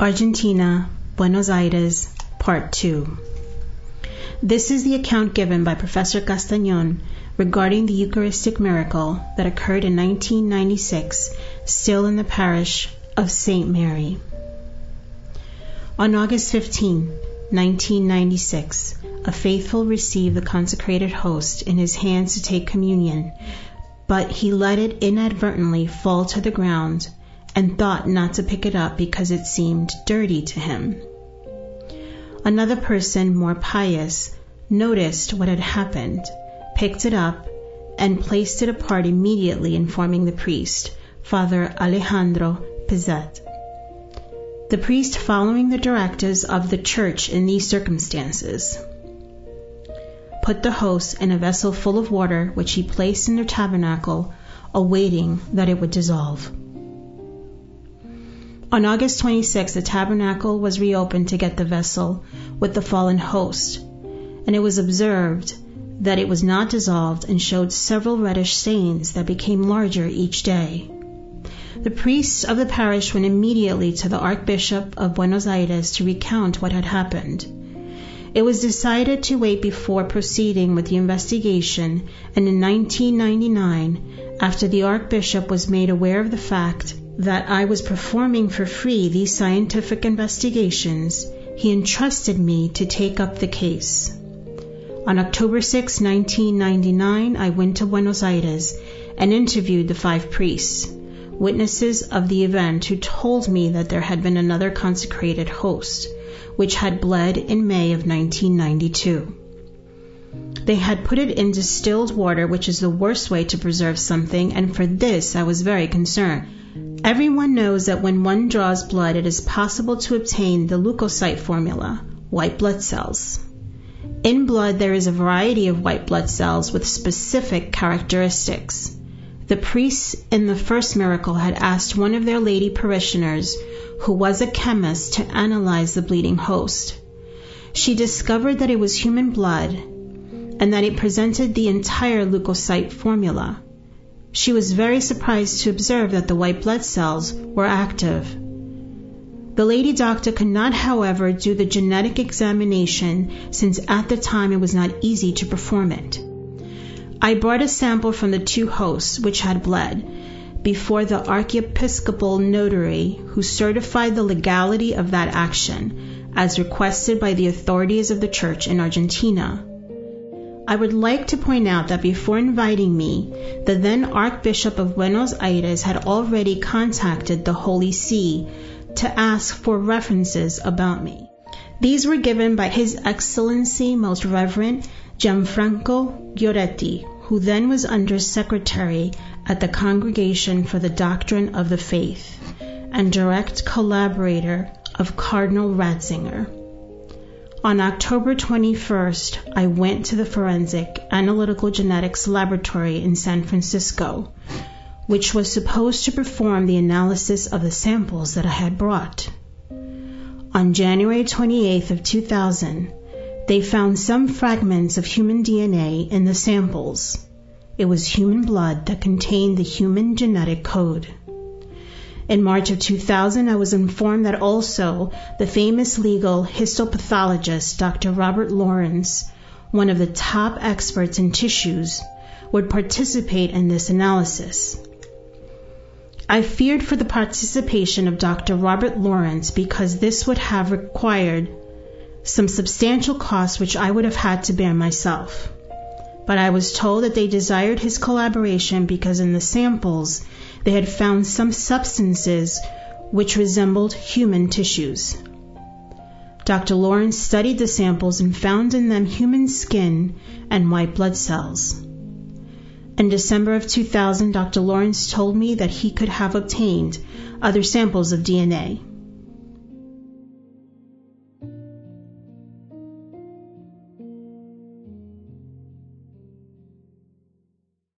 Argentina, Buenos Aires, Part 2. This is the account given by Professor Castañón regarding the Eucharistic miracle that occurred in 1996, still in the parish of St. Mary. On August 15, 1996, a faithful received the consecrated host in his hands to take communion, but he let it inadvertently fall to the ground and thought not to pick it up because it seemed dirty to him. Another person, more pious, noticed what had happened, picked it up, and placed it apart immediately, informing the priest, Father Alejandro Pezet. The priest, following the directives of the church in these circumstances, put the host in a vessel full of water, which he placed in the tabernacle, awaiting that it would dissolve. On August 26, the tabernacle was reopened to get the vessel with the fallen host, and it was observed that it was not dissolved and showed several reddish stains that became larger each day. The priests of the parish went immediately to the Archbishop of Buenos Aires to recount what had happened. It was decided to wait before proceeding with the investigation, and in 1999, after the Archbishop was made aware of the fact that I was performing for free these scientific investigations, he entrusted me to take up the case. On October 6, 1999, I went to Buenos Aires and interviewed the five priests, witnesses of the event, who told me that there had been another consecrated host, which had bled in May of 1992. They had put it in distilled water, which is the worst way to preserve something, and for this I was very concerned. Everyone knows that when one draws blood, it is possible to obtain the leukocyte formula, white blood cells. In blood, there is a variety of white blood cells with specific characteristics. The priests in the first miracle had asked one of their lady parishioners, who was a chemist, to analyze the bleeding host. She discovered that it was human blood and that it presented the entire leukocyte formula. She was very surprised to observe that the white blood cells were active. The lady doctor could not, however, do the genetic examination since at the time it was not easy to perform it. I brought a sample from the two hosts which had bled before the archiepiscopal notary who certified the legality of that action as requested by the authorities of the church in Argentina. I would like to point out that before inviting me, the then Archbishop of Buenos Aires had already contacted the Holy See to ask for references about me. These were given by His Excellency Most Reverend Gianfranco Girotti, who then was Under Secretary at the Congregation for the Doctrine of the Faith and direct collaborator of Cardinal Ratzinger. On October 21st, I went to the Forensic Analytical Genetics Laboratory in San Francisco, which was supposed to perform the analysis of the samples that I had brought. On January 28th of 2000, they found some fragments of human DNA in the samples. It was human blood that contained the human genetic code. In March of 2000, I was informed that also the famous legal histopathologist Dr. Robert Lawrence, one of the top experts in tissues, would participate in this analysis. I feared for the participation of Dr. Robert Lawrence because this would have required some substantial costs which I would have had to bear myself. But I was told that they desired his collaboration because in the samples they had found some substances which resembled human tissues. Dr. Lawrence studied the samples and found in them human skin and white blood cells. In December of 2000, Dr. Lawrence told me that he could have obtained other samples of DNA.